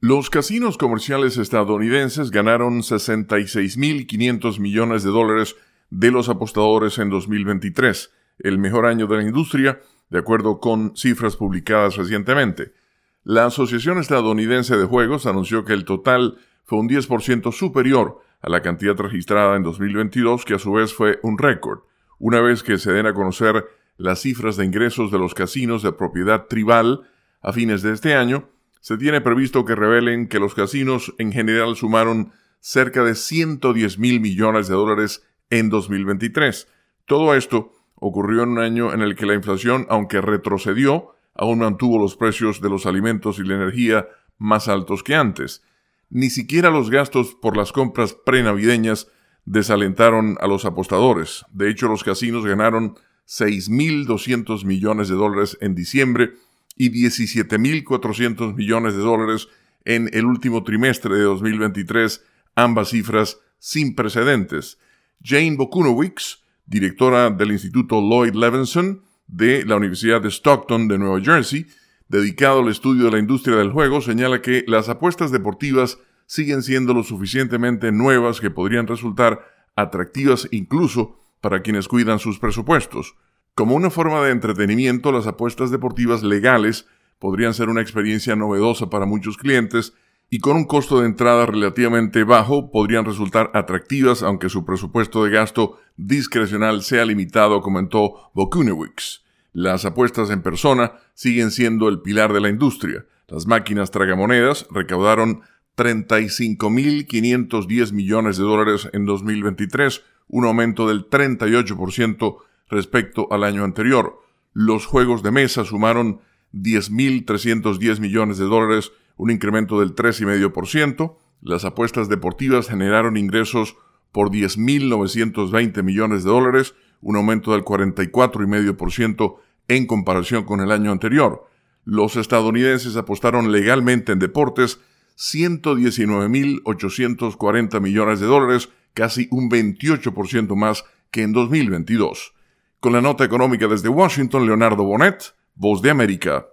Los casinos comerciales estadounidenses ganaron 66.500 millones de dólares de los apostadores en 2023, el mejor año de la industria, de acuerdo con cifras publicadas recientemente. La Asociación Estadounidense de Juegos anunció que el total fue un 10% superior a la cantidad registrada en 2022, que a su vez fue un récord, una vez que se den a conocer las cifras de ingresos de los casinos de propiedad tribal a fines de este año, se tiene previsto que revelen que los casinos en general sumaron cerca de 110 mil millones de dólares en 2023. Todo esto ocurrió en un año en el que la inflación, aunque retrocedió, aún mantuvo los precios de los alimentos y la energía más altos que antes. Ni siquiera los gastos por las compras prenavideñas desalentaron a los apostadores. De hecho, los casinos ganaron 6.200 millones de dólares en diciembre y 17.400 millones de dólares en el último trimestre de 2023, ambas cifras sin precedentes. Jane Bokunowicz, directora del Instituto Lloyd Levinson de la Universidad de Stockton de Nueva Jersey, dedicado al estudio de la industria del juego, señala que las apuestas deportivas siguen siendo lo suficientemente nuevas que podrían resultar atractivas incluso para quienes cuidan sus presupuestos. Como una forma de entretenimiento, las apuestas deportivas legales podrían ser una experiencia novedosa para muchos clientes y con un costo de entrada relativamente bajo podrían resultar atractivas aunque su presupuesto de gasto discrecional sea limitado, comentó Bokunewicz. Las apuestas en persona siguen siendo el pilar de la industria. Las máquinas tragamonedas recaudaron 35.510 millones de dólares en 2023, un aumento del 38% respecto al año anterior. Los juegos de mesa sumaron 10.310 millones de dólares, un incremento del 3,5%. Las apuestas deportivas generaron ingresos por 10.920 millones de dólares, un aumento del 44,5% en comparación con el año anterior. Los estadounidenses apostaron legalmente en deportes 119.840 millones de dólares, casi un 28% más que en 2022. Con la nota económica desde Washington, Leonardo Bonet, Voz de América.